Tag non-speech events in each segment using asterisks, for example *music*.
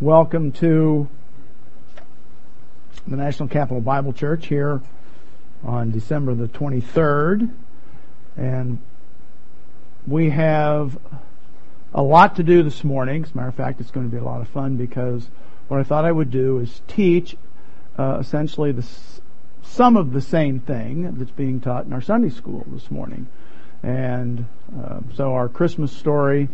Welcome to the National Capital Bible Church here on December the 23rd. And we have a lot to do this morning. As a matter of fact, it's going to be a lot of fun because what I thought I would do is teach uh, essentially the, some of the same thing that's being taught in our Sunday school this morning. And uh, so our Christmas story,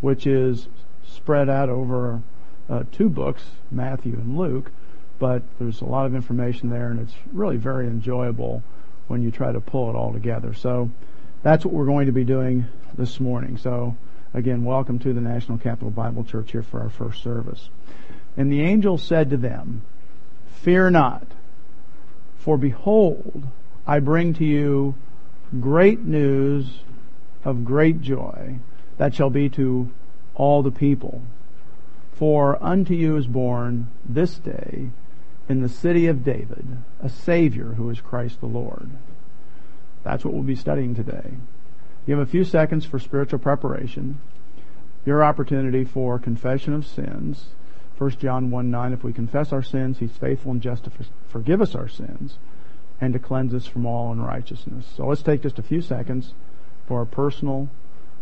which is spread out over uh, two books, Matthew and Luke, but there's a lot of information there, and it's really very enjoyable when you try to pull it all together. So that's what we're going to be doing this morning. So again, welcome to the National Capital Bible Church here for our first service. And the angel said to them, Fear not, for behold, I bring to you great news of great joy that shall be to all the people. For unto you is born this day in the city of David a Savior who is Christ the Lord. That's what we'll be studying today. You have a few seconds for spiritual preparation, your opportunity for confession of sins. 1 John 1 9, if we confess our sins, He's faithful and just to forgive us our sins and to cleanse us from all unrighteousness. So let's take just a few seconds for our personal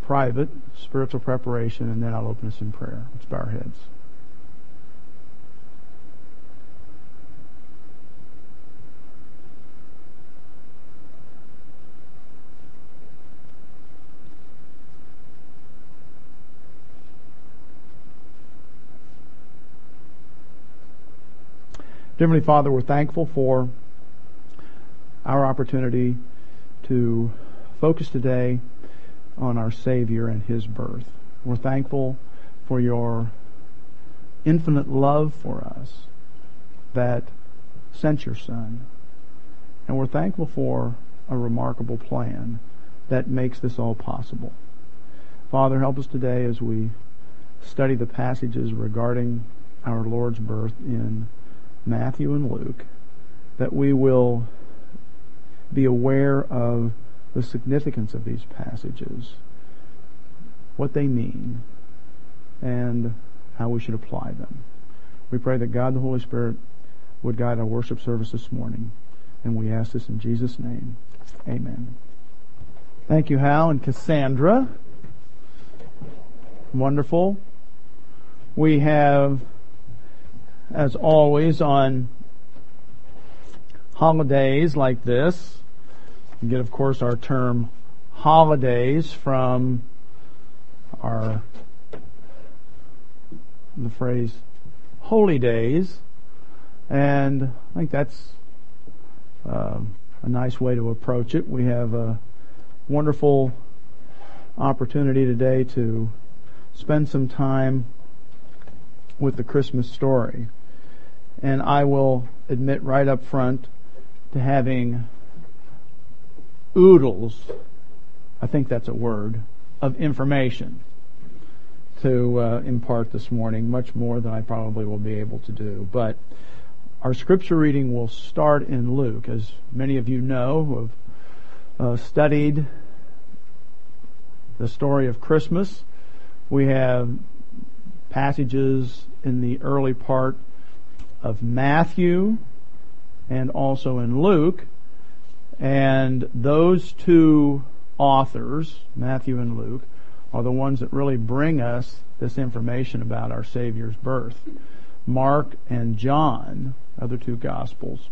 private spiritual preparation, and then I'll open us in prayer. Let's bow our heads. Heavenly Father, we're thankful for our opportunity to focus today on our Savior and His birth. We're thankful for your infinite love for us that sent your Son. And we're thankful for a remarkable plan that makes this all possible. Father, help us today as we study the passages regarding our Lord's birth in Matthew and Luke, that we will be aware of the significance of these passages, what they mean, and how we should apply them. We pray that God the Holy Spirit would guide our worship service this morning, and we ask this in Jesus' name. Amen. Thank you, Hal and Cassandra. Wonderful. We have, as always, on holidays like this, we get, of course, our term holidays from our the phrase holy days, and I think that's uh, a nice way to approach it. We have a wonderful opportunity today to spend some time with the Christmas story. And I will admit right up front to having oodles, I think that's a word, of information to uh, impart this morning, much more than I probably will be able to do. But our scripture reading will start in Luke. As many of you know who have uh, studied the story of Christmas, we have passages in the early part of Matthew and also in Luke and those two authors, Matthew and Luke, are the ones that really bring us this information about our Savior's birth. Mark and John, other two Gospels,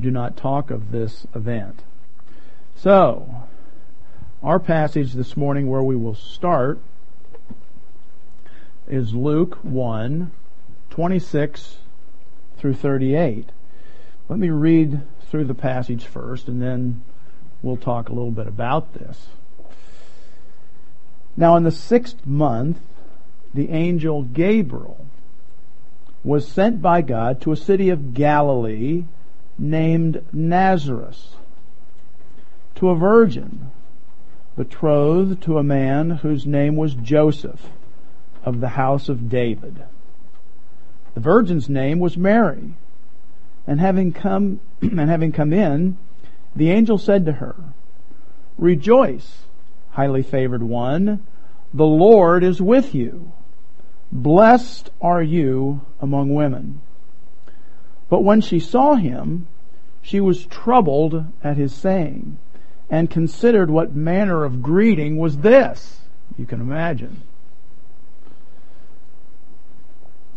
do not talk of this event. So, our passage this morning where we will start is Luke 1, 26 through 38. Let me read through the passage first, and then we'll talk a little bit about this. Now, in the sixth month, the angel Gabriel was sent by God to a city of Galilee named Nazareth to a virgin betrothed to a man whose name was Joseph of the house of David. The virgin's name was Mary. And having come, *clears throat* and having come in, the angel said to her, Rejoice, highly favored one, the Lord is with you. Blessed are you among women. But when she saw him, she was troubled at his saying, and considered what manner of greeting was this. You can imagine.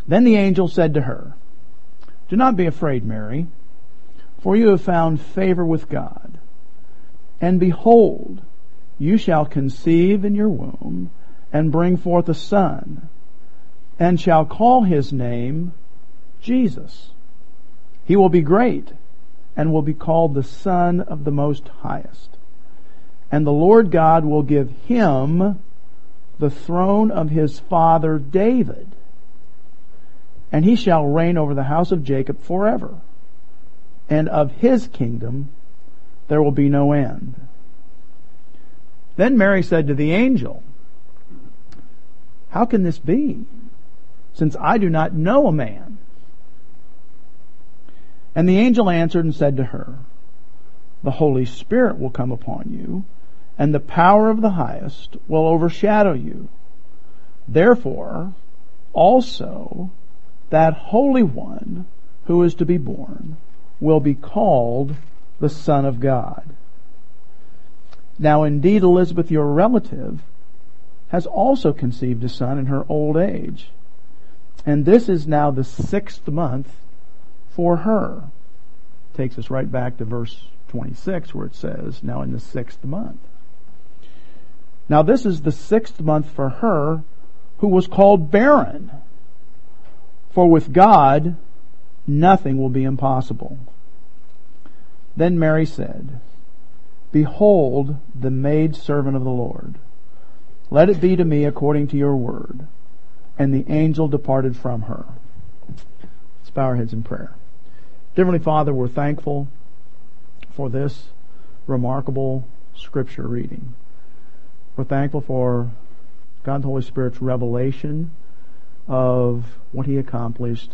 Then the angel said to her, Do not be afraid, Mary, for you have found favor with God. And behold, you shall conceive in your womb and bring forth a son and shall call his name Jesus. He will be great and will be called the Son of the Most Highest. And the Lord God will give him the throne of his father David, and he shall reign over the house of Jacob forever. And of his kingdom there will be no end. Then Mary said to the angel, How can this be? since I do not know a man. And the angel answered and said to her, The Holy Spirit will come upon you, and the power of the highest will overshadow you. Therefore, also, that Holy One who is to be born will be called the Son of God. Now indeed Elizabeth, your relative, has also conceived a son in her old age. And this is now the sixth month for her. Takes us right back to verse 26 where it says, now in the sixth month. Now this is the sixth month for her who was called barren. For with God, nothing will be impossible. Then Mary said, Behold the maid servant of the Lord. Let it be to me according to your word and the angel departed from her. Let's bow our heads in prayer. Dear Father, we're thankful for this remarkable scripture reading. We're thankful for God the Holy Spirit's revelation of what He accomplished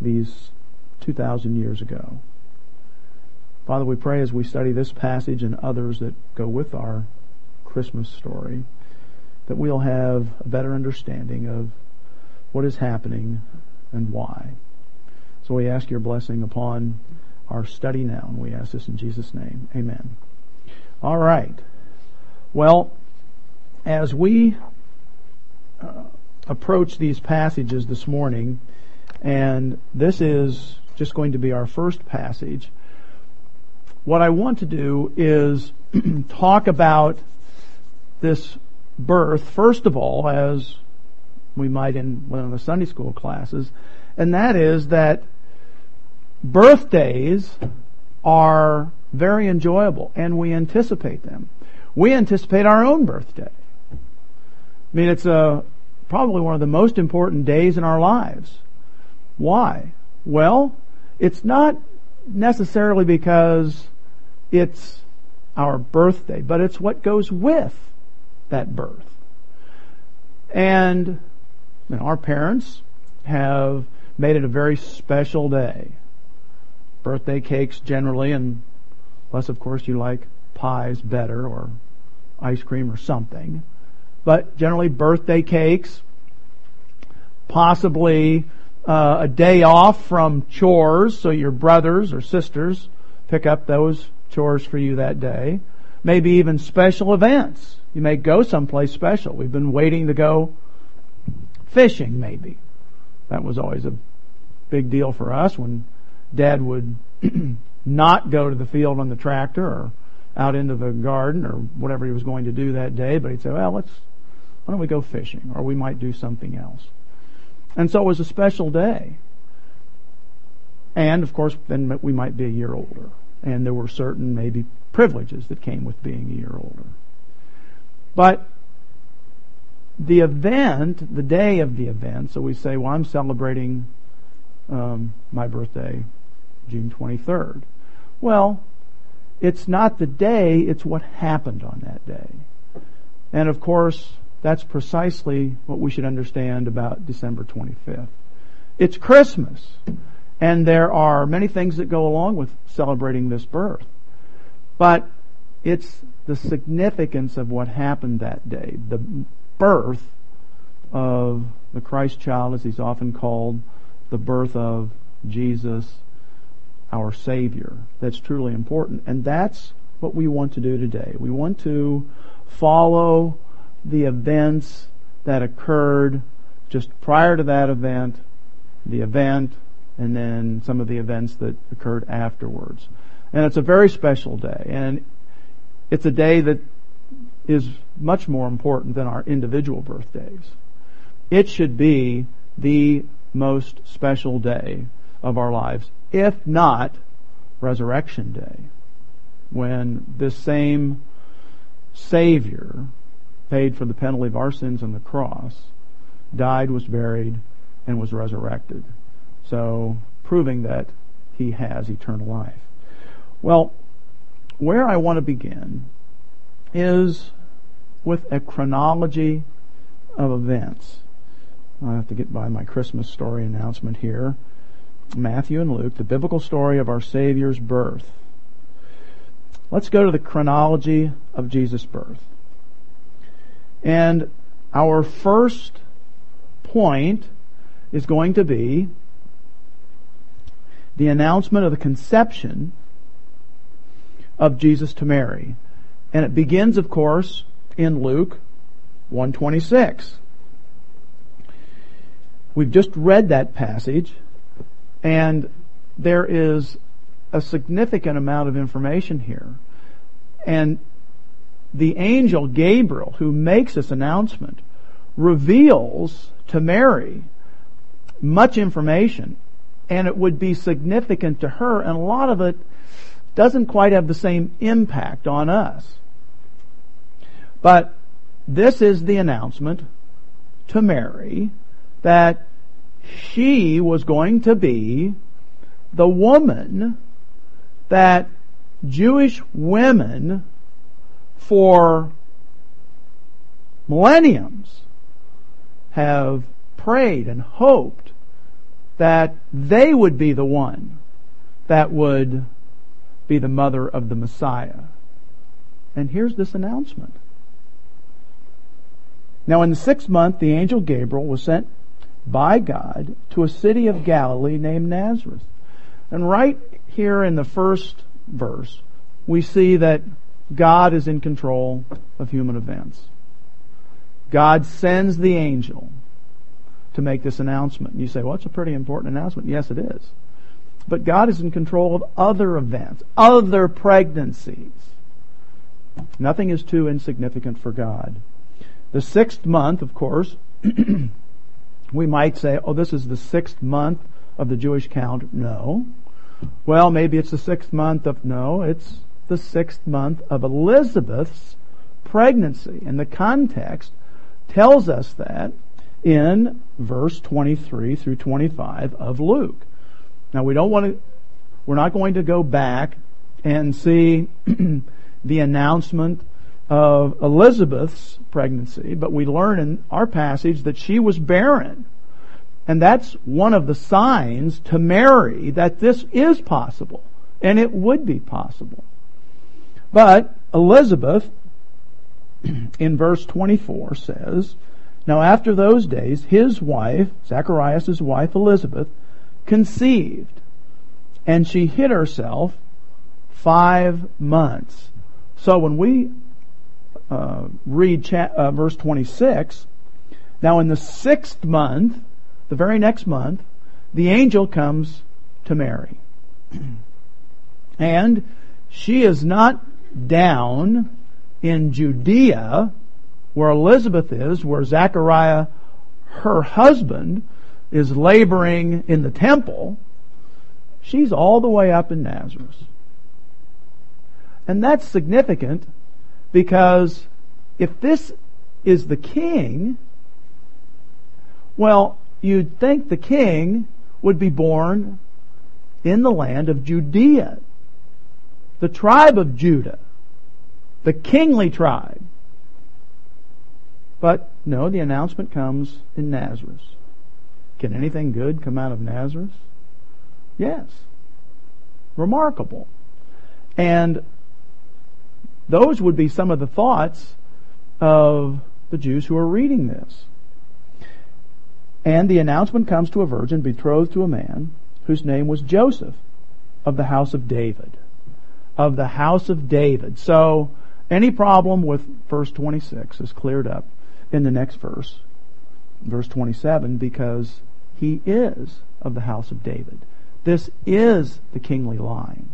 these 2,000 years ago. Father, we pray as we study this passage and others that go with our Christmas story that we'll have a better understanding of what is happening and why. So we ask your blessing upon our study now, and we ask this in Jesus' name. Amen. All right. Well, as we uh, approach these passages this morning, and this is just going to be our first passage, what I want to do is *clears throat* talk about this birth, first of all, as we might in one of the Sunday school classes, and that is that birthdays are very enjoyable and we anticipate them. We anticipate our own birthday. I mean, it's a, probably one of the most important days in our lives. Why? Well, it's not necessarily because it's our birthday, but it's what goes with that birth. And you know, our parents have made it a very special day. Birthday cakes generally, and unless of course you like pies better or ice cream or something. But generally birthday cakes, possibly uh, a day off from chores, so your brothers or sisters pick up those chores for you that day. Maybe even special events. You may go someplace special. We've been waiting to go fishing, maybe. That was always a big deal for us when Dad would *clears throat* not go to the field on the tractor or out into the garden or whatever he was going to do that day, but he'd say, well, let's, why don't we go fishing? Or we might do something else. And so it was a special day. And of course, then we might be a year older. And there were certain maybe privileges that came with being a year older. But the event, the day of the event, so we say, well, I'm celebrating um, my birthday June 23rd. Well, it's not the day, it's what happened on that day. And of course, that's precisely what we should understand about December 25th. It's Christmas. And there are many things that go along with celebrating this birth. But it's the significance of what happened that day, the birth of the Christ child, as he's often called, the birth of Jesus, our Savior. That's truly important. And that's what we want to do today. We want to follow the events that occurred just prior to that event, the event, and then some of the events that occurred afterwards. And it's a very special day. And it's a day that is much more important than our individual birthdays. It should be the most special day of our lives, if not Resurrection Day, when this same Savior paid for the penalty of our sins on the cross, died, was buried, and was resurrected. So, proving that he has eternal life. Well, where I want to begin is with a chronology of events. I have to get by my Christmas story announcement here. Matthew and Luke, the biblical story of our Savior's birth. Let's go to the chronology of Jesus' birth. And our first point is going to be the announcement of the conception of Jesus to Mary. And it begins, of course, in Luke 126. We've just read that passage, and there is a significant amount of information here. And the angel Gabriel, who makes this announcement, reveals to Mary much information, and it would be significant to her, and a lot of it doesn't quite have the same impact on us. But this is the announcement to Mary that she was going to be the woman that Jewish women for millenniums have prayed and hoped that they would be the one that would be the mother of the Messiah. And here's this announcement. Now, in the sixth month, the angel Gabriel was sent by God to a city of Galilee named Nazareth. And right here in the first verse, we see that God is in control of human events. God sends the angel to make this announcement. And you say, well, it's a pretty important announcement. Yes, it is. But God is in control of other events, other pregnancies. Nothing is too insignificant for God. The sixth month, of course, *clears throat* we might say, oh, this is the sixth month of the Jewish count. No. Well, maybe it's the sixth month of, no, it's the sixth month of Elizabeth's pregnancy. And the context tells us that in verse 23 through 25 of Luke. Now we don't want to, we're not going to go back and see *clears throat* the announcement of Elizabeth's pregnancy, but we learn in our passage that she was barren. And that's one of the signs to Mary that this is possible. And it would be possible. But Elizabeth, *clears throat* in verse 24, says, Now after those days, his wife, Zacharias' wife Elizabeth, conceived, and she hid herself five months. So when we uh, read cha- uh, verse 26, now in the sixth month, the very next month, the angel comes to Mary. *clears throat* and she is not down in Judea, where Elizabeth is, where Zechariah, her husband, is laboring in the temple. She's all the way up in Nazareth. And that's significant because if this is the king, well, you'd think the king would be born in the land of Judea, the tribe of Judah, the kingly tribe. But no, the announcement comes in Nazareth. Can anything good come out of Nazareth? Yes. Remarkable. And those would be some of the thoughts of the Jews who are reading this. And the announcement comes to a virgin betrothed to a man whose name was Joseph of the house of David. Of the house of David. So, any problem with verse 26 is cleared up in the next verse, verse 27, because he is of the house of David. This is the kingly line.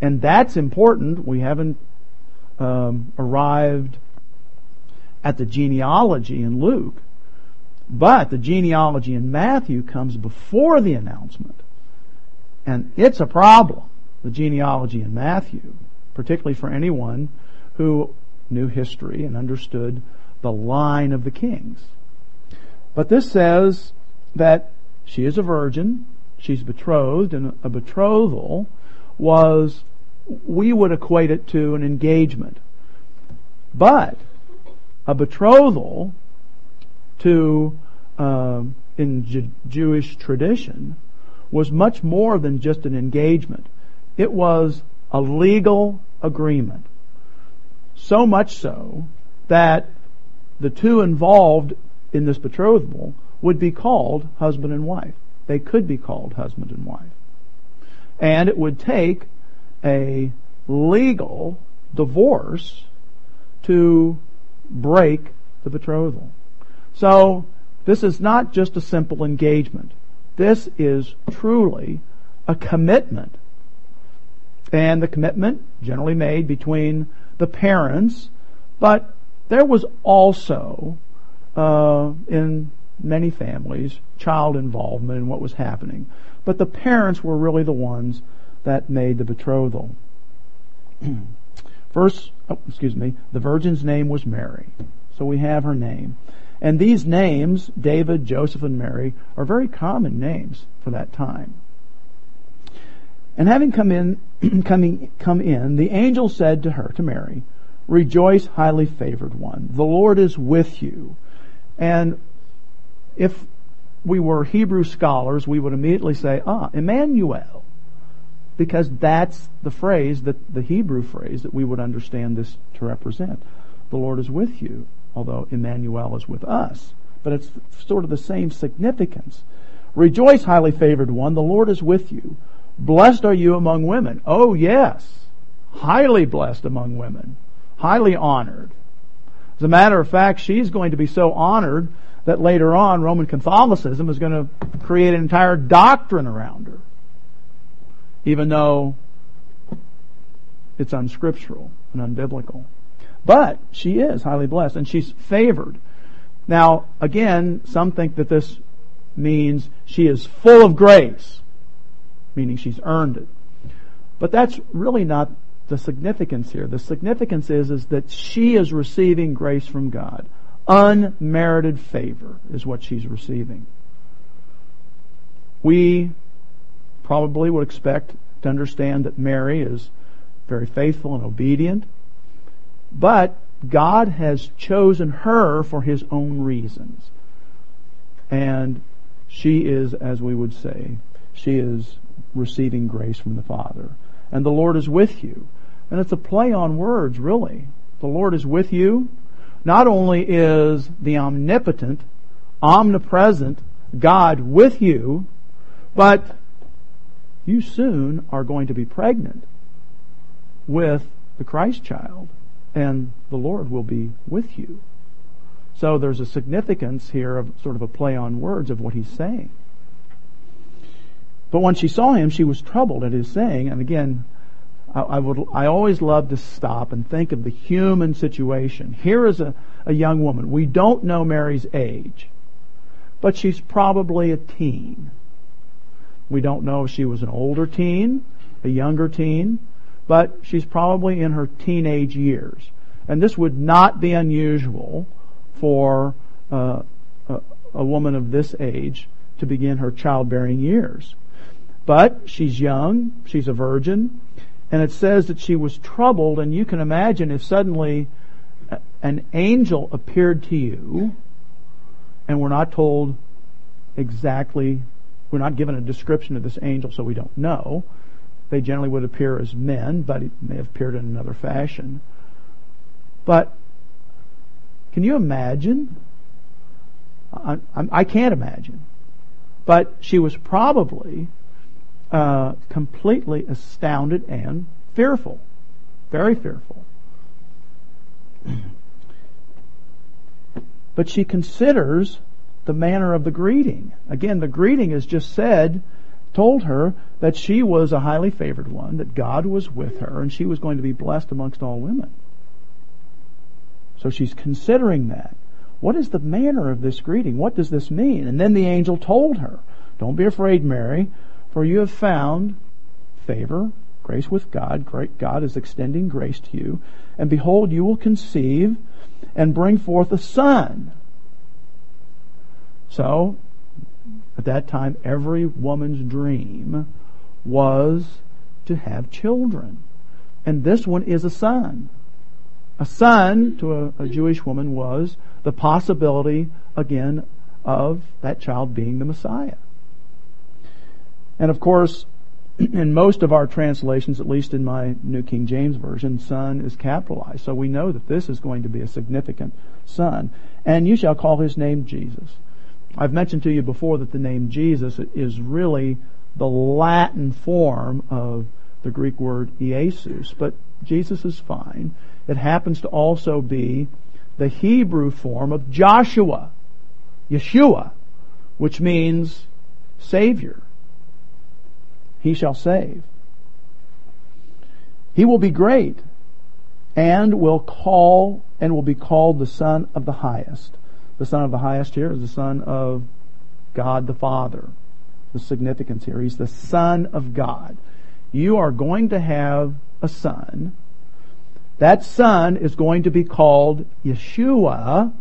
And that's important. We haven't um, arrived at the genealogy in Luke, but the genealogy in Matthew comes before the announcement. And it's a problem, the genealogy in Matthew, particularly for anyone who knew history and understood the line of the kings. But this says that she is a virgin, she's betrothed, and a betrothal was, we would equate it to an engagement. But a betrothal to, uh, in J- Jewish tradition, was much more than just an engagement. It was a legal agreement. So much so that the two involved in this betrothal would be called husband and wife. They could be called husband and wife. And it would take a legal divorce to break the betrothal. So, this is not just a simple engagement. This is truly a commitment. And the commitment generally made between the parents, but there was also, uh, in many families, child involvement in what was happening. But the parents were really the ones that made the betrothal. *clears throat* First, oh, excuse me, the virgin's name was Mary. So we have her name. And these names, David, Joseph, and Mary, are very common names for that time. And having come in, *clears throat* coming, come in, the angel said to her, to Mary, Rejoice, highly favored one. The Lord is with you. And if we were Hebrew scholars, we would immediately say, ah, Emmanuel. Because that's the phrase that, the Hebrew phrase that we would understand this to represent. The Lord is with you, although Emmanuel is with us. But it's sort of the same significance. Rejoice, highly favored one, the Lord is with you. Blessed are you among women. Oh yes. Highly blessed among women. Highly honored. As a matter of fact, she's going to be so honored that later on Roman Catholicism is going to create an entire doctrine around her. Even though it's unscriptural and unbiblical. But she is highly blessed and she's favored. Now, again, some think that this means she is full of grace, meaning she's earned it. But that's really not the significance here. The significance is, is that she is receiving grace from God. Unmerited favor is what she's receiving. We probably would expect to understand that Mary is very faithful and obedient, but God has chosen her for his own reasons. And she is, as we would say, she is receiving grace from the Father. And the Lord is with you. And it's a play on words, really. The Lord is with you not only is the omnipotent, omnipresent God with you, but you soon are going to be pregnant with the Christ child, and the Lord will be with you. So there's a significance here of sort of a play on words of what he's saying. But when she saw him, she was troubled at his saying, and again, I, I, would, I always love to stop and think of the human situation. Here is a, a young woman. We don't know Mary's age, but she's probably a teen. We don't know if she was an older teen, a younger teen, but she's probably in her teenage years. And this would not be unusual for uh, a, a woman of this age to begin her childbearing years. But she's young, she's a virgin, and it says that she was troubled, and you can imagine if suddenly an angel appeared to you, and we're not told exactly, we're not given a description of this angel, so we don't know. They generally would appear as men, but it may have appeared in another fashion. But can you imagine I, I, I can't imagine. But she was probably uh, completely astounded and fearful, very fearful. *clears throat* But she considers the manner of the greeting. Again, the greeting is just said, told her that she was a highly favored one, that God was with her, and she was going to be blessed amongst all women. So she's considering that. What is the manner of this greeting? What does this mean? And then the angel told her, Don't be afraid, Mary, for you have found favor, grace with God. Great God is extending grace to you. And behold, you will conceive and bring forth a son. So, at that time, every woman's dream was to have children. And this one is a son. A son to a, a, Jewish woman was the possibility, again, of that child being the Messiah. And of course, *clears throat* in most of our translations, at least in my New King James Version, son is capitalized. So we know that this is going to be a significant son. And you shall call his name Jesus. I've mentioned to you before that the name Jesus is really the Latin form of the Greek word Iesus, but Jesus is fine. It happens to also be the Hebrew form of Joshua, Yeshua, which means Savior he shall save. He will be great and will call and will be called the Son of the Highest. The Son of the Highest here is the Son of God the Father. The significance here. He's the Son of God. You are going to have a son. That son is going to be called Yeshua,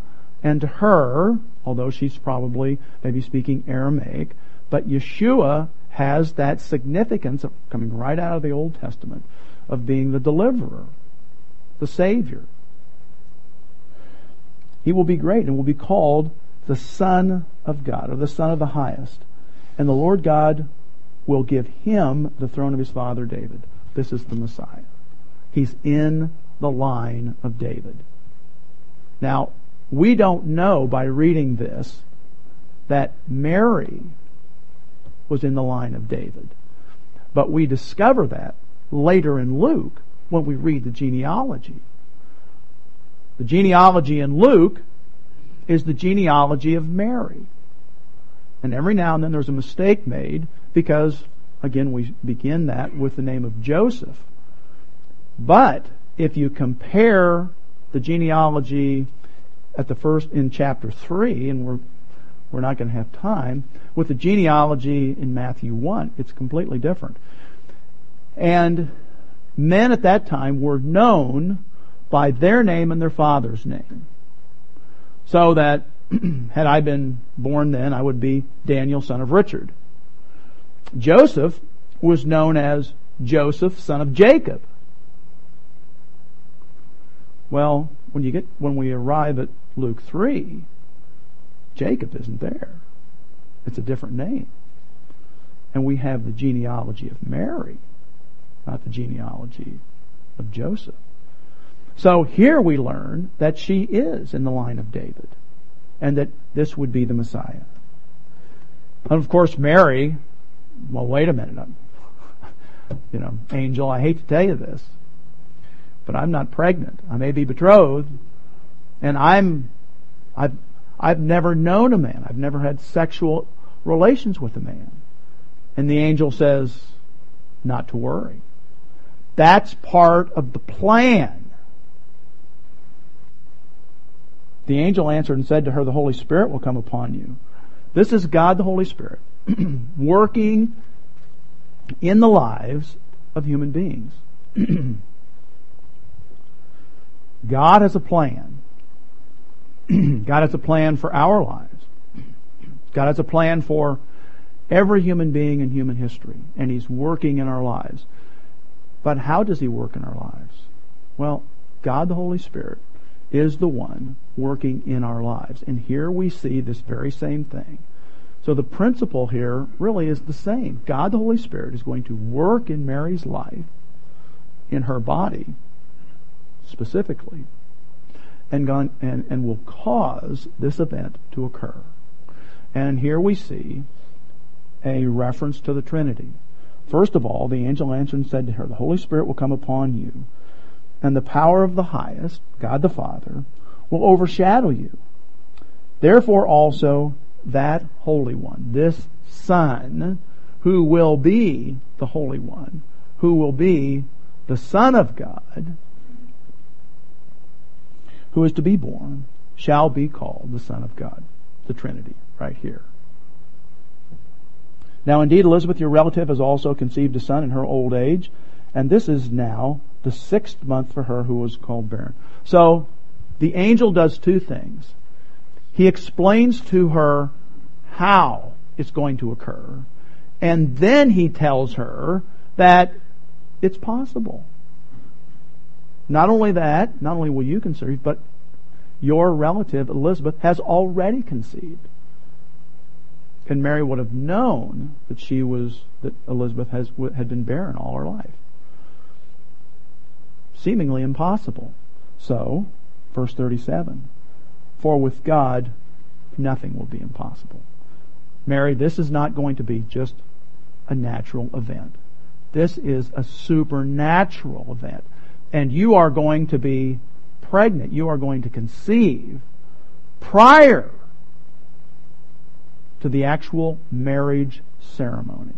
and to her, although she's probably maybe speaking Aramaic, but Yeshua has that significance of coming right out of the Old Testament of being the deliverer, the Savior. He will be great and will be called the Son of God, or the Son of the Highest. And the Lord God will give him the throne of his father David. This is the Messiah. He's in the line of David. Now, we don't know by reading this that Mary was in the line of David. But we discover that later in Luke when we read the genealogy. The genealogy in Luke is the genealogy of Mary. And every now and then there's a mistake made because, again, we begin that with the name of Joseph. But if you compare the genealogy at the first in chapter 3, and we're we're not going to have time. With the genealogy in Matthew 1, it's completely different. And men at that time were known by their name and their father's name. So that *clears throat* had I been born then, I would be Daniel, son of Richard. Joseph was known as Joseph, son of Jacob. Well, when you get when we arrive at Luke 3, Jacob isn't there. It's a different name. And we have the genealogy of Mary, not the genealogy of Joseph. So here we learn that she is in the line of David and that this would be the Messiah. And of course, Mary, well, wait a minute. you know, angel, I hate to tell you this, but I'm not pregnant. I may be betrothed, and I'm, I've, I've never known a man. I've never had sexual relations with a man. And the angel says, not to worry. That's part of the plan. The angel answered and said to her, The Holy Spirit will come upon you. This is God the Holy Spirit *clears throat* working in the lives of human beings. *clears throat* God has a plan. *clears throat* God has a plan for our lives. God has a plan for every human being in human history, and He's working in our lives. But how does He work in our lives? Well, God the Holy Spirit is the one working in our lives. And here we see this very same thing. So the principle here really is the same. God the Holy Spirit is going to work in Mary's life, in her body, specifically, and, gone, and, and will cause this event to occur. And here we see a reference to the Trinity. First of all, the angel answered and said to her, The Holy Spirit will come upon you, and the power of the highest, God the Father, will overshadow you. Therefore also that Holy One, this Son, who will be the Holy One, who will be the Son of God, who is to be born, shall be called the Son of God. The Trinity, right here. Now indeed Elizabeth, your relative, has also conceived a son in her old age, and this is now the sixth month for her who was called barren. So, the angel does two things. He explains to her how it's going to occur, and then he tells her that it's possible. Not only that, not only will you conceive, but your relative Elizabeth has already conceived. And Mary would have known that she was, that Elizabeth has, had been barren all her life. Seemingly impossible. So, verse 37, for with God nothing will be impossible. Mary, this is not going to be just a natural event. This is a supernatural event. And you are going to be pregnant. You are going to conceive prior to the actual marriage ceremony,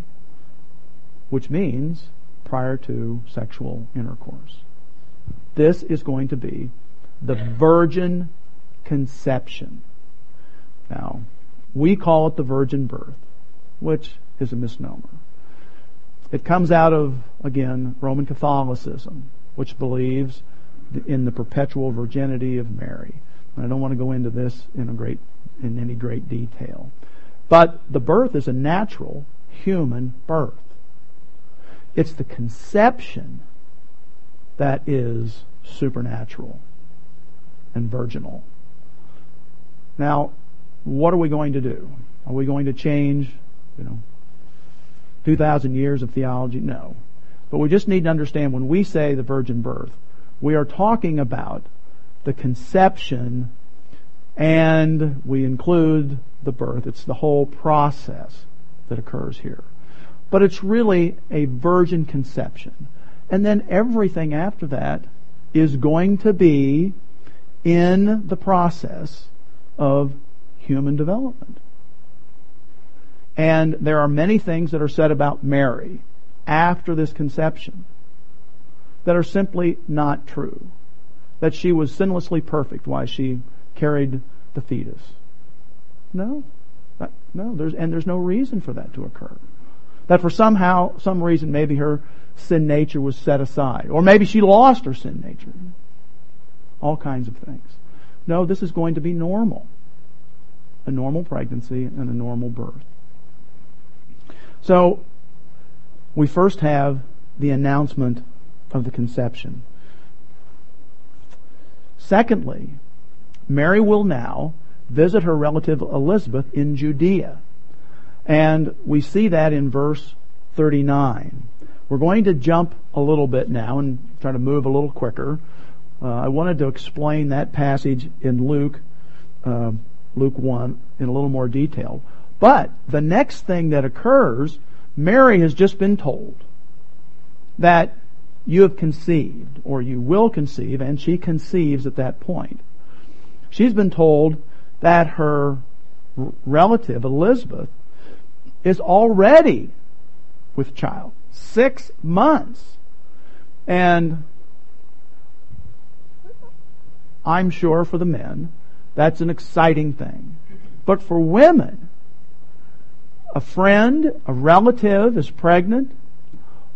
which means prior to sexual intercourse. This is going to be the virgin conception. Now, we call it the virgin birth, which is a misnomer. It comes out of, again, Roman Catholicism, which believes in the perpetual virginity of Mary. I don't want to go into this in a great, in any great detail. But the birth is a natural human birth. It's the conception that is supernatural and virginal. Now, what are we going to do? Are we going to change, you know, 2,000 years of theology? No. But we just need to understand when we say the virgin birth, we are talking about the conception and we include the birth. It's the whole process that occurs here. But it's really a virgin conception. And then everything after that is going to be in the process of human development. And there are many things that are said about Mary after this conception that are simply not true. That she was sinlessly perfect while she carried the fetus. No. That, no, there's, and there's no reason for that to occur. That for somehow, some reason, maybe her sin nature was set aside. Or maybe she lost her sin nature. All kinds of things. No, this is going to be normal. A normal pregnancy and a normal birth. So, we first have the announcement of the conception. Secondly, Mary will now visit her relative Elizabeth in Judea. And we see that in verse 39. We're going to jump a little bit now and try to move a little quicker. Uh, I wanted to explain that passage in Luke, uh, Luke 1 in a little more detail. But the next thing that occurs, Mary has just been told that you have conceived, or you will conceive, and she conceives at that point. She's been told that her relative, Elizabeth, is already with child. Six months. And I'm sure for the men, that's an exciting thing. But for women, a friend, a relative is pregnant.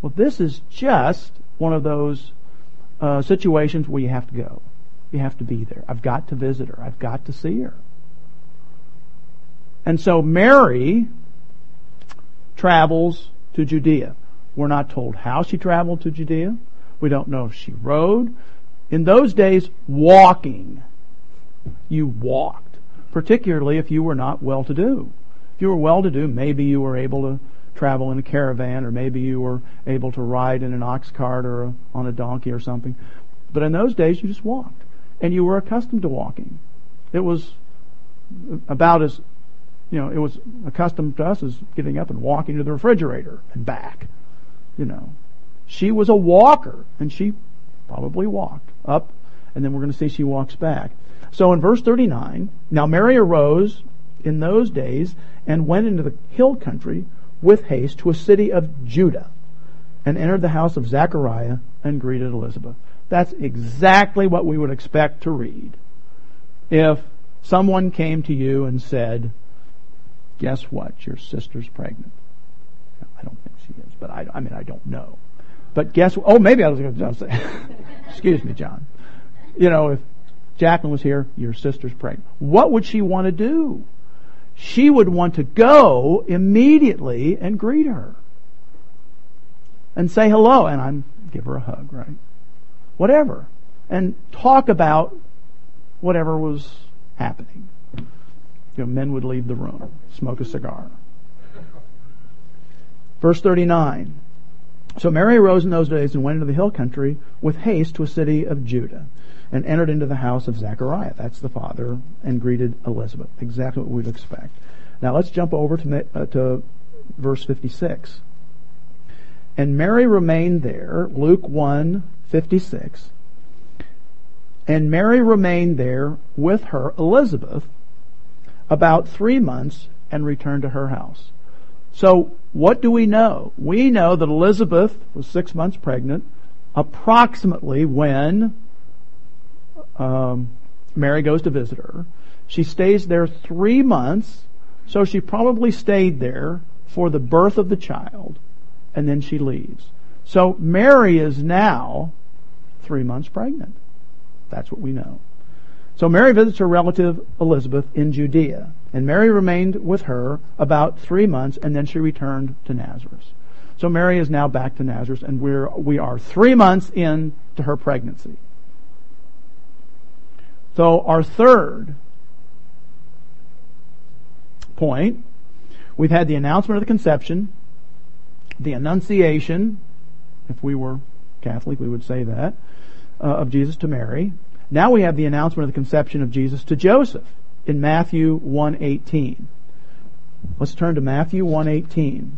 Well, this is just one of those uh, situations where you have to go. You have to be there. I've got to visit her. I've got to see her. And so Mary travels to Judea. We're not told how she traveled to Judea. We don't know if she rode. In those days, walking. You walked, particularly if you were not well to do. If you were well to do, maybe you were able to travel in a caravan, or maybe you were able to ride in an ox cart or a, on a donkey or something. But in those days, you just walked and you were accustomed to walking. It was about as you know, it was accustomed to us as getting up and walking to the refrigerator and back. You know, she was a walker, and she probably walked up, and then we're going to see she walks back. So in verse 39, now Mary arose in those days and went into the hill country with haste to a city of Judah and entered the house of Zechariah and greeted Elizabeth. That's exactly what we would expect to read if someone came to you and said, guess what? Your sister's pregnant. I don't think she is, but I, I mean, I don't know. But guess, what? oh, maybe I was going to say, *laughs* excuse me, John. You know, if Jacqueline was here, your sister's pregnant. What would she want to do? She would want to go immediately and greet her. And say hello, and I'm, give her a hug, right? Whatever. And talk about whatever was happening. You know, men would leave the room, smoke a cigar. Verse 39. So Mary arose in those days and went into the hill country with haste to a city of Judah and entered into the house of Zechariah. That's the father, and greeted Elizabeth. Exactly what we'd expect. Now let's jump over to, uh, to verse 56. And Mary remained there, Luke 1 56. And Mary remained there with her, Elizabeth, about three months and returned to her house. So, what do we know? We know that Elizabeth was six months pregnant, approximately when um, Mary goes to visit her. She stays there three months, so she probably stayed there for the birth of the child, and then she leaves. So Mary is now three months pregnant. That's what we know. So Mary visits her relative Elizabeth in Judea, and Mary remained with her about three months, and then she returned to Nazareth. So Mary is now back to Nazareth, and we're we are three months into her pregnancy. So our third point, we've had the announcement of the conception, the annunciation, if we were Catholic, we would say that, uh, of Jesus to Mary. Now we have the announcement of the conception of Jesus to Joseph in Matthew 1:18. Let's turn to Matthew 1:18.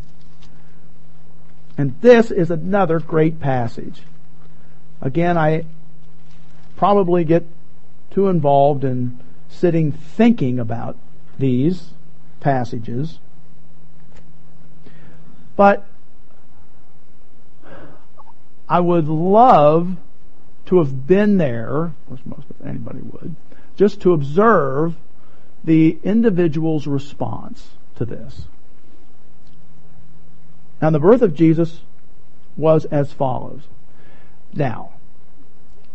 And this is another great passage. Again, I probably get too involved in sitting thinking about these passages. But I would love to have been there, as most of anybody would, just to observe the individual's response to this. Now, the birth of Jesus was as follows. Now,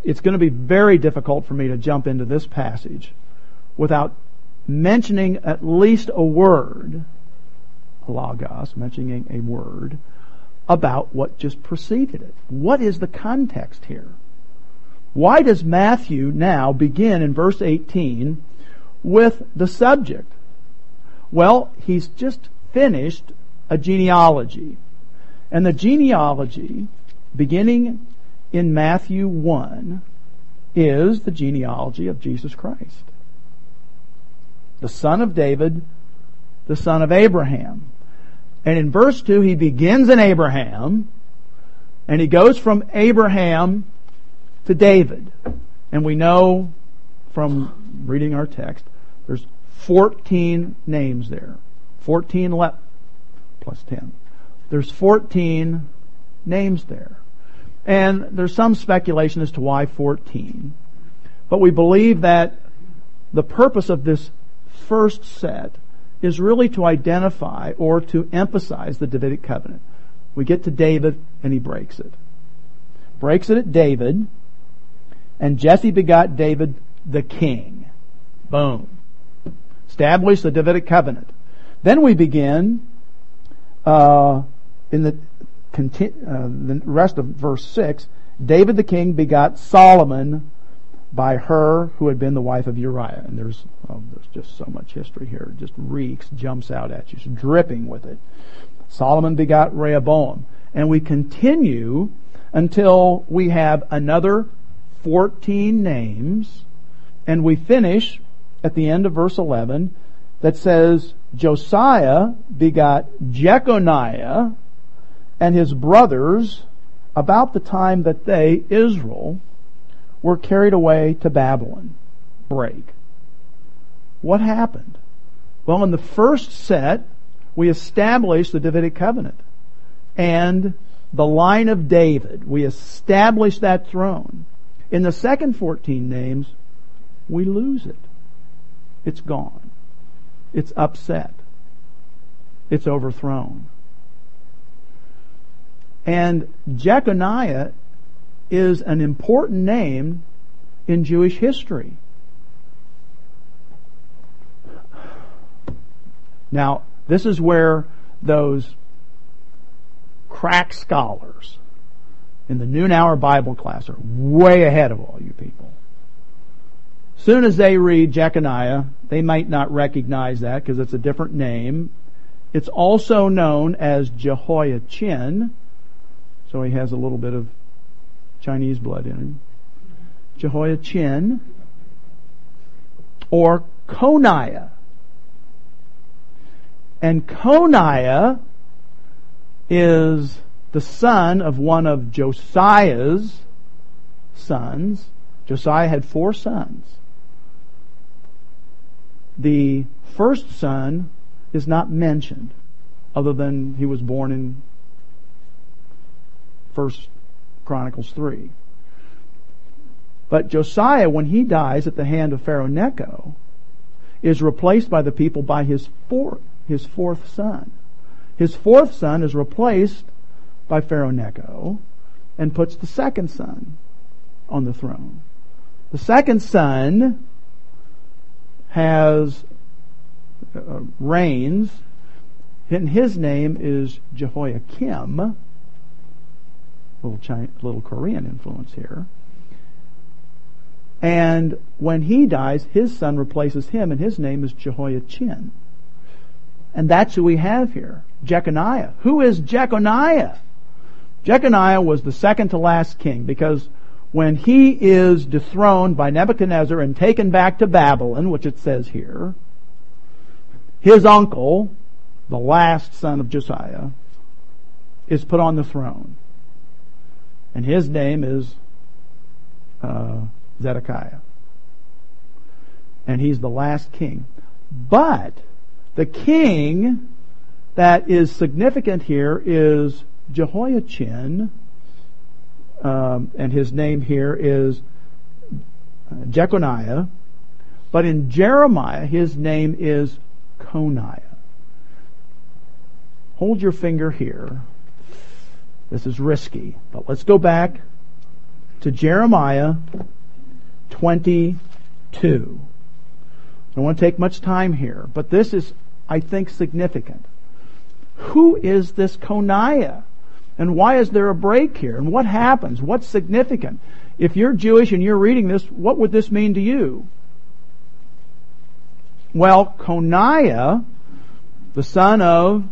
it's going to be very difficult for me to jump into this passage without mentioning at least a word, logos, mentioning a word, about what just preceded it. What is the context here? Why does Matthew now begin in verse 18 with the subject? Well, he's just finished a genealogy. And the genealogy, beginning in Matthew 1 is the genealogy of Jesus Christ. The son of David, the son of Abraham. And in verse 2, he begins in Abraham, and he goes from Abraham to David. And we know from reading our text, there's 14 names there. 14 le- plus 10. There's 14 names there. And there's some speculation as to why 14. But we believe that the purpose of this first set is really to identify or to emphasize the Davidic covenant. We get to David and he breaks it. Breaks it at David, and Jesse begot David the king. Boom. Establish the Davidic covenant. Then we begin uh, in the uh, the rest of verse 6, David the king begot Solomon by her who had been the wife of Uriah. And there's, oh, there's just so much history here. It just reeks, jumps out at you, it's dripping with it. Solomon begot Rehoboam. And we continue until we have another 14 names, and we finish at the end of verse 11 that says Josiah begot Jeconiah and his brothers about the time that they, Israel, were carried away to Babylon. Break. What happened? Well, in the first set, we established the Davidic covenant and the line of David. We established that throne. In the second 14 names, we lose it. It's gone. It's upset. It's overthrown. And Jeconiah is an important name in Jewish history. Now, this is where those crack scholars in the noon hour Bible class are way ahead of all you people. Soon as they read Jeconiah, they might not recognize that because it's a different name. It's also known as Jehoiachin, so he has a little bit of Chinese blood in him. Jehoiachin, or Coniah. And Coniah is the son of one of Josiah's sons. Josiah had four sons. The first son is not mentioned, other than he was born in First Chronicles 3. But Josiah, when he dies at the hand of Pharaoh Necho, is replaced by the people by his fourth, his fourth son. His fourth son is replaced by Pharaoh Necho and puts the second son on the throne. The second son has uh, reigns, and his name is Jehoiakim. Little China, little Korean influence here. And when he dies, his son replaces him, and his name is Jehoiachin. And that's who we have here. Jeconiah. Who is Jeconiah? Jeconiah was the second to last king because when he is dethroned by Nebuchadnezzar and taken back to Babylon, which it says here, his uncle, the last son of Josiah, is put on the throne. And his name is uh, Zedekiah. And he's the last king. But the king that is significant here is Jehoiachin, um, and his name here is Jeconiah. But in Jeremiah, his name is Coniah. Hold your finger here. This is risky, but let's go back to Jeremiah 22. I don't want to take much time here, but this is I think, significant. Who is this Coniah? And why is there a break here? And what happens? What's significant? If you're Jewish and you're reading this, what would this mean to you? Well, Coniah, the son of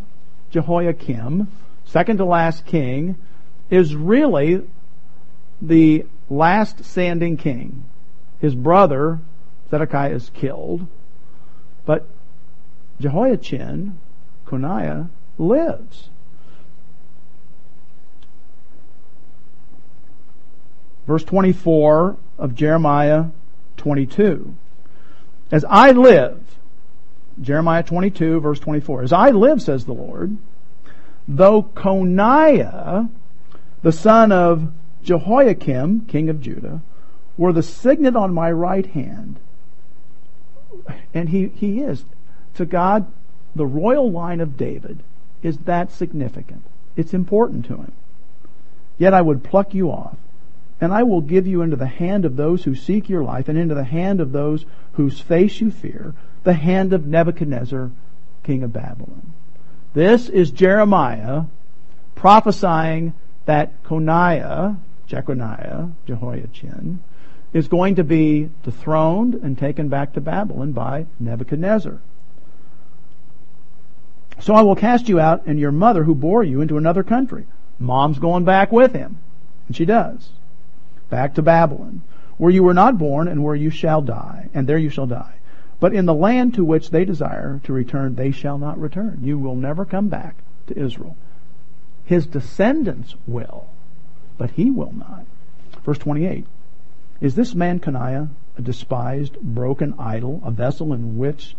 Jehoiakim, second to last king, is really the last standing king. His brother, Zedekiah, is killed. But Jehoiachin, Coniah, lives. Verse 24 of Jeremiah 22. As I live, Jeremiah 22 verse 24, as I live, says the Lord, though Coniah, the son of Jehoiakim, king of Judah, were the signet on my right hand, and he, he is, to God, the royal line of David is that significant. It's important to him. Yet I would pluck you off, and I will give you into the hand of those who seek your life, and into the hand of those whose face you fear, the hand of Nebuchadnezzar, king of Babylon. This is Jeremiah prophesying that Coniah, Jeconiah, Jehoiachin, is going to be dethroned and taken back to Babylon by Nebuchadnezzar. So I will cast you out and your mother who bore you into another country. Mom's going back with him. And she does. Back to Babylon, where you were not born and where you shall die, and there you shall die. But in the land to which they desire to return, they shall not return. You will never come back to Israel. His descendants will, but he will not. Verse 28. Is this man Coniah a despised, broken idol, a vessel in which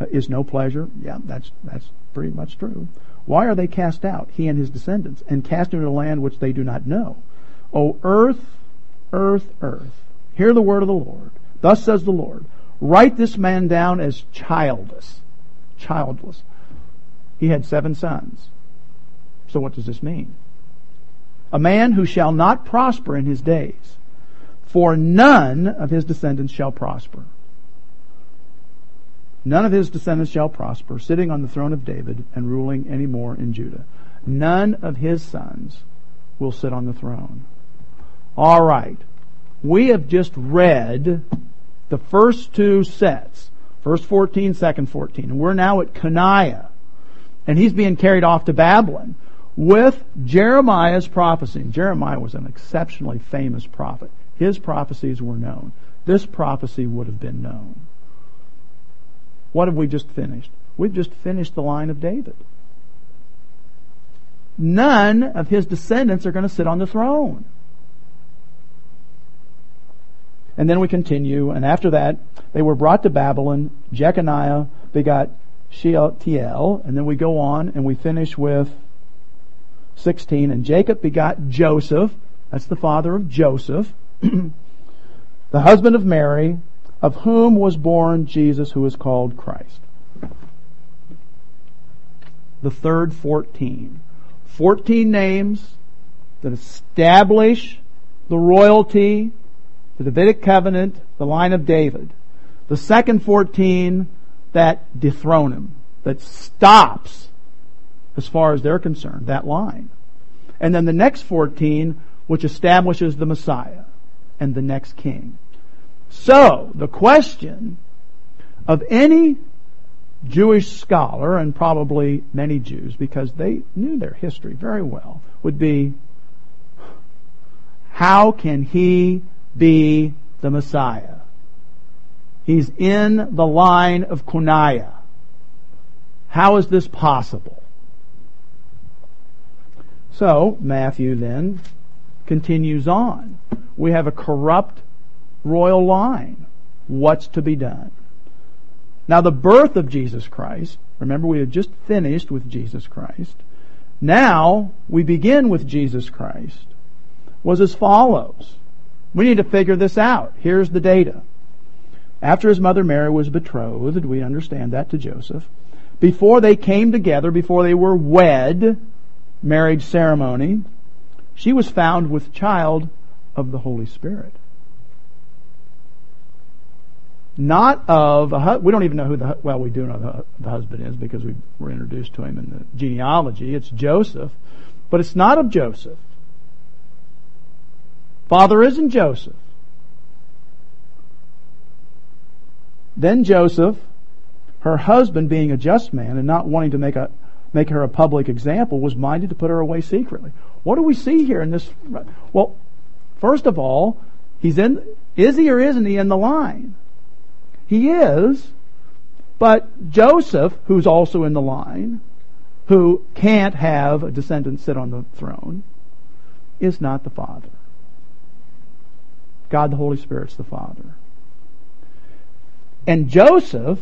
uh, is no pleasure? Yeah, that's, that's pretty much true. Why are they cast out, he and his descendants, and cast into a land which they do not know? O earth, earth, earth, hear the word of the Lord. Thus says the Lord, write this man down as childless. Childless. He had seven sons. So what does this mean? A man who shall not prosper in his days, for none of his descendants shall prosper. None of his descendants shall prosper, sitting on the throne of David and ruling any more in Judah. None of his sons will sit on the throne. All right. We have just read the first two sets. First 14, second 14. And we're now at Coniah. And he's being carried off to Babylon with Jeremiah's prophecy. Jeremiah was an exceptionally famous prophet. His prophecies were known. This prophecy would have been known. What have we just finished? We've just finished the line of David. None of his descendants are going to sit on the throne. And then we continue, and after that, they were brought to Babylon. Jeconiah begot Shealtiel, and then we go on and we finish with 16. And Jacob begot Joseph, that's the father of Joseph, *clears throat* the husband of Mary, of whom was born Jesus, who is called Christ. The third 14. 14 names that establish the royalty, the Davidic covenant, the line of David. The second 14 that dethrone him, that stops, as far as they're concerned, that line. And then the next 14, which establishes the Messiah and the next king. So, the question of any Jewish scholar, and probably many Jews, because they knew their history very well, would be, how can he be the Messiah? He's in the line of Coniah. How is this possible? So, Matthew then continues on. We have a corrupt royal line. What's to be done? Now the birth of Jesus Christ, remember we had just finished with Jesus Christ. Now we begin with Jesus Christ, was as follows. We need to figure this out. Here's the data. After his mother Mary was betrothed, we understand that to Joseph, before they came together, before they were wed, marriage ceremony, she was found with child of the Holy Spirit not of a we don't even know who the well we do know the, the husband is because we were introduced to him in the genealogy it's Joseph but it's not of Joseph father isn't Joseph. Then Joseph her husband being a just man and not wanting to make a make her a public example was minded to put her away secretly. What do we see here in this well first of all he's in is he or isn't he in the line? He is, but Joseph, who's also in the line, who can't have a descendant sit on the throne, is not the Father. God the Holy Spirit's the Father. And Joseph,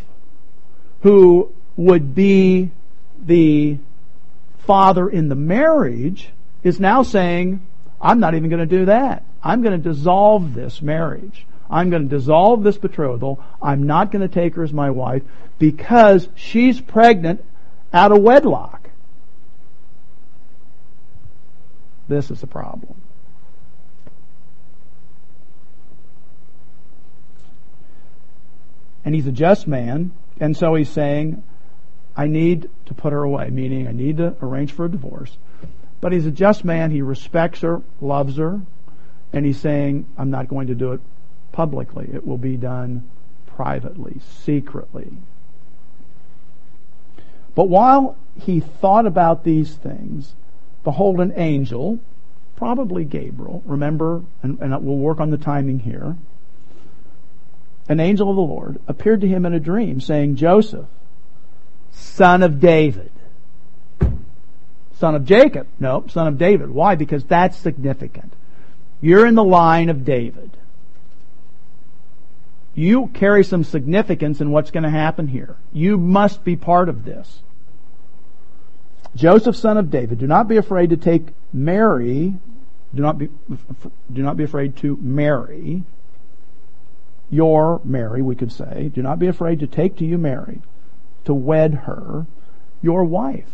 who would be the father in the marriage, is now saying, I'm not even going to do that. I'm going to dissolve this marriage. I'm going to dissolve this betrothal. I'm not going to take her as my wife because she's pregnant out of wedlock. This is the problem. And he's a just man, and so he's saying, I need to put her away, meaning I need to arrange for a divorce. But he's a just man, he respects her, loves her, and he's saying, I'm not going to do it publicly. It will be done privately, secretly. But while he thought about these things, behold, an angel, probably Gabriel, remember, and, and we'll work on the timing here. An angel of the Lord, appeared to him in a dream, saying, Joseph, son of David. Son of Jacob. No, son of David. Why? Because that's significant. You're in the line of David. You carry some significance in what's going to happen here. You must be part of this. Joseph, son of David, do not be afraid to take Mary. Do not be, do not be afraid to marry your Mary, we could say. Do not be afraid to take to you Mary, to wed her, your wife.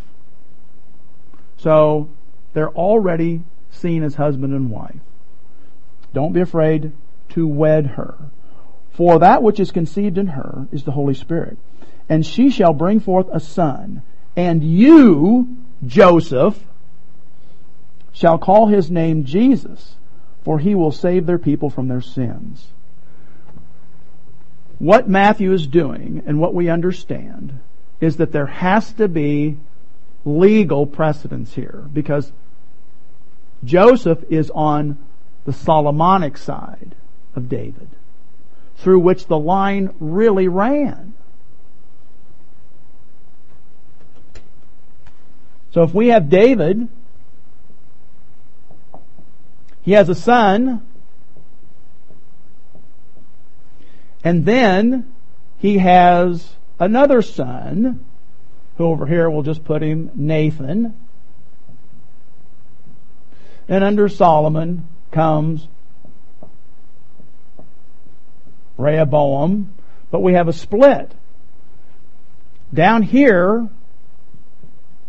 So they're already seen as husband and wife. Don't be afraid to wed her. For that which is conceived in her is the Holy Spirit. And she shall bring forth a son. And you, Joseph, shall call his name Jesus, for he will save their people from their sins. What Matthew is doing and what we understand is that there has to be legal precedence here because Joseph is on the Solomonic side of David through which the line really ran. So if we have David, he has a son, and then he has another son, who over here we'll just put him Nathan. And under Solomon comes Rehoboam, but we have a split. Down here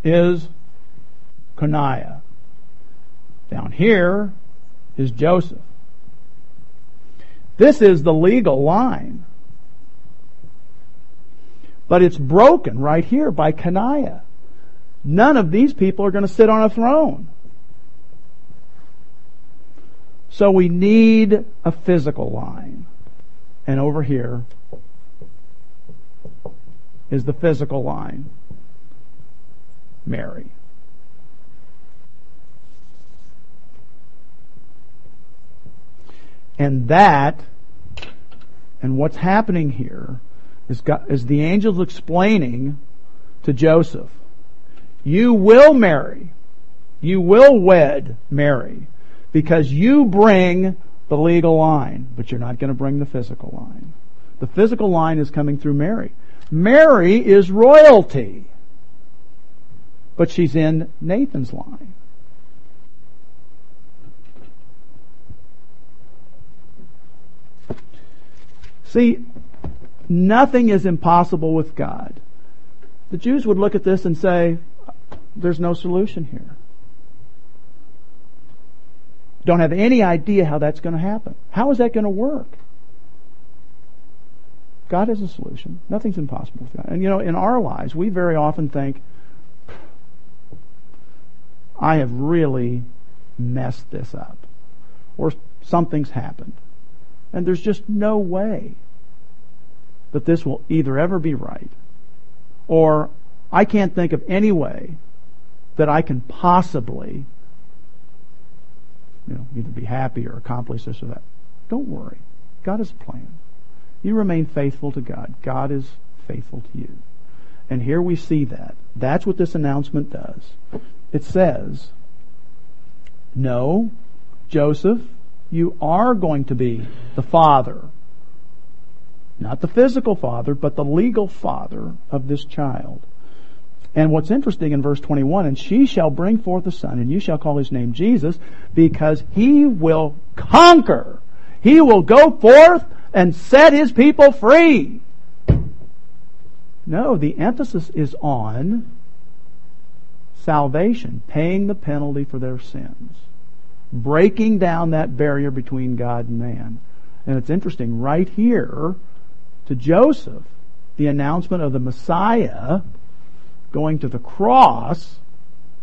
is Coniah. Down here is Joseph. This is the legal line. But it's broken right here by Coniah. None of these people are going to sit on a throne. So we need a physical line. And over here is the physical line. Mary. And that, and what's happening here, is, God, is the angels explaining to Joseph, you will marry, you will wed Mary, because you bring the legal line, but you're not going to bring the physical line. The physical line is coming through Mary. Mary is royalty, but she's in Nathan's line. See, nothing is impossible with God. The Jews would look at this and say, there's no solution here don't have any idea how that's going to happen. How is that going to work? God has a solution. Nothing's impossible with God. And you know, in our lives, we very often think, I have really messed this up. Or something's happened. And there's just no way that this will either ever be right, or I can't think of any way that I can possibly you know, either be happy or accomplish this or that. Don't worry. God has a plan. You remain faithful to God. God is faithful to you. And here we see that. That's what this announcement does. It says, no, Joseph, you are going to be the father. Not the physical father, but the legal father of this child. And what's interesting in verse 21, and she shall bring forth a son, and you shall call his name Jesus, because he will conquer. He will go forth and set his people free. No, the emphasis is on salvation, paying the penalty for their sins, breaking down that barrier between God and man. And it's interesting, right here to Joseph, the announcement of the Messiah going to the cross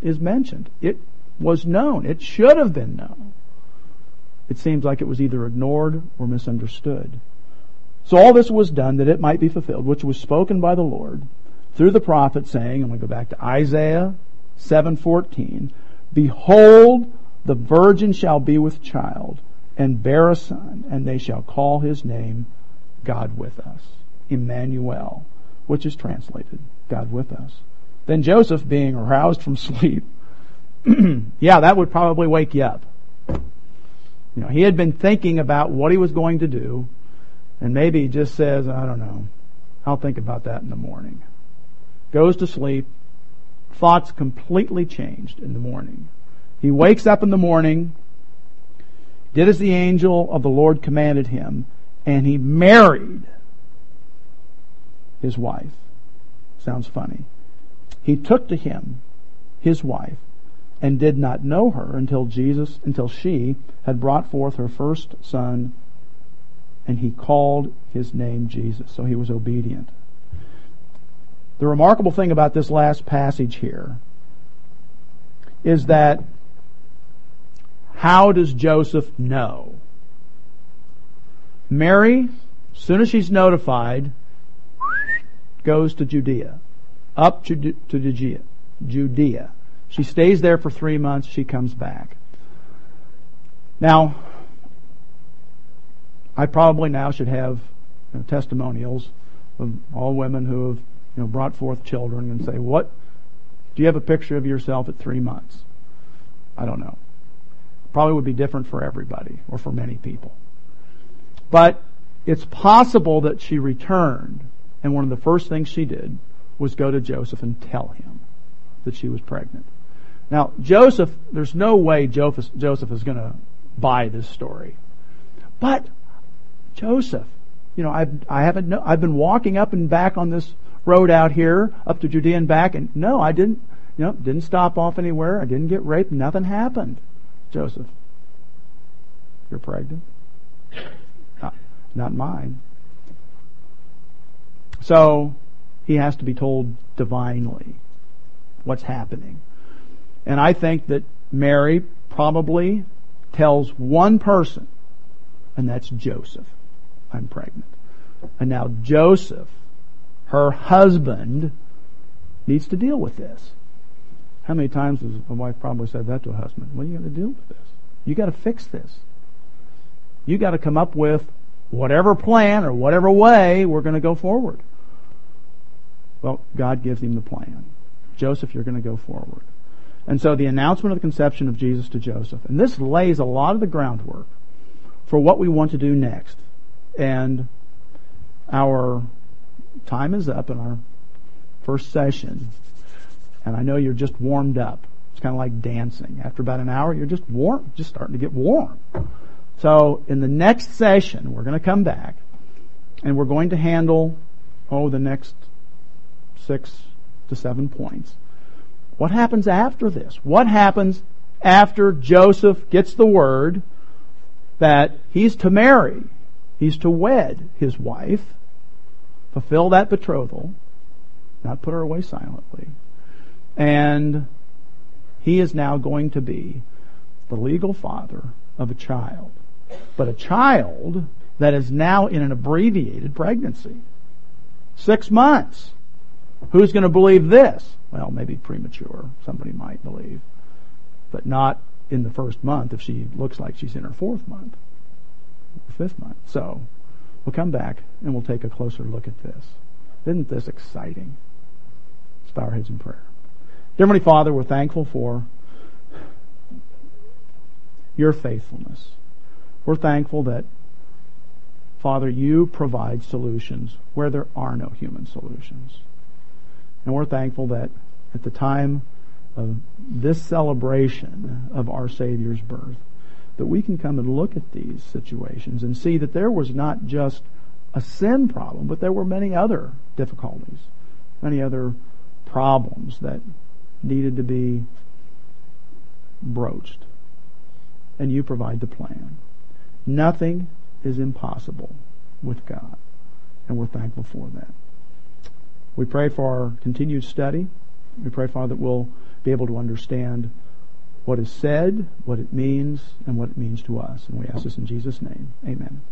is mentioned. It was known. It should have been known. It seems like it was either ignored or misunderstood. So all this was done that it might be fulfilled, which was spoken by the Lord through the prophet saying, and we go back to Isaiah 7:14, behold the virgin shall be with child and bear a son and they shall call his name God with us. Emmanuel, which is translated God with us. Then Joseph, being aroused from sleep, *clears throat* yeah, that would probably wake you up. You know, he had been thinking about what he was going to do, and maybe he just says, I don't know, I'll think about that in the morning. Goes to sleep, thoughts completely changed in the morning. He wakes up in the morning, did as the angel of the Lord commanded him, and he married his wife. Sounds funny. He took to him his wife and did not know her until Jesus, until she had brought forth her first son and he called his name Jesus. So he was obedient. The remarkable thing about this last passage here is that how does Joseph know? Mary, as soon as she's notified, goes to Judea, up to, to Judea, Judea. She stays there for three months. She comes back. Now, I probably now should have you know, testimonials of all women who have you know brought forth children and say, "What do you have a picture of yourself at three months?" I don't know. Probably would be different for everybody or for many people. But it's possible that she returned, and one of the first things she did was go to Joseph and tell him that she was pregnant. Now, Joseph, there's no way Joseph, Joseph is going to buy this story. But Joseph, you know, I've, I haven't, no, I've been walking up and back on this road out here, up to Judea and back, and no, I didn't, you know, didn't stop off anywhere. I didn't get raped. Nothing happened. Joseph, you're pregnant. Not, mine. So, he has to be told divinely what's happening. And I think that Mary probably tells one person, and that's Joseph. I'm pregnant. And now Joseph, her husband, needs to deal with this. How many times has a wife probably said that to a husband? What are you going to do with this? You got to fix this. You got to come up with whatever plan or whatever way we're going to go forward. Well, God gives him the plan. Joseph, you're going to go forward. And so the announcement of the conception of Jesus to Joseph, and this lays a lot of the groundwork for what we want to do next. And our time is up in our first session. And I know you're just warmed up. It's kind of like dancing. After about an hour, you're just warm, just starting to get warm. So in the next session, we're going to come back and we're going to handle, oh, the next six to seven points. What happens after this? What happens after Joseph gets the word that he's to marry, he's to wed his wife, fulfill that betrothal, not put her away silently, and he is now going to be the legal father of a child. But a child that is now in an abbreviated pregnancy. Six months. Who's going to believe this? Well, maybe premature, somebody might believe. But not in the first month if she looks like she's in her fourth month, fifth month. So we'll come back and we'll take a closer look at this. Isn't this exciting? Let's bow our heads in prayer. Dear Heavenly Father, we're thankful for your faithfulness. We're thankful that, Father, you provide solutions where there are no human solutions. And we're thankful that at the time of this celebration of our Savior's birth, that we can come and look at these situations and see that there was not just a sin problem, but there were many other difficulties, many other problems that needed to be broached. And you provide the plan. Nothing is impossible with God. And we're thankful for that. We pray for our continued study. We pray, Father, that we'll be able to understand what is said, what it means, and what it means to us. And we ask this in Jesus' name. Amen.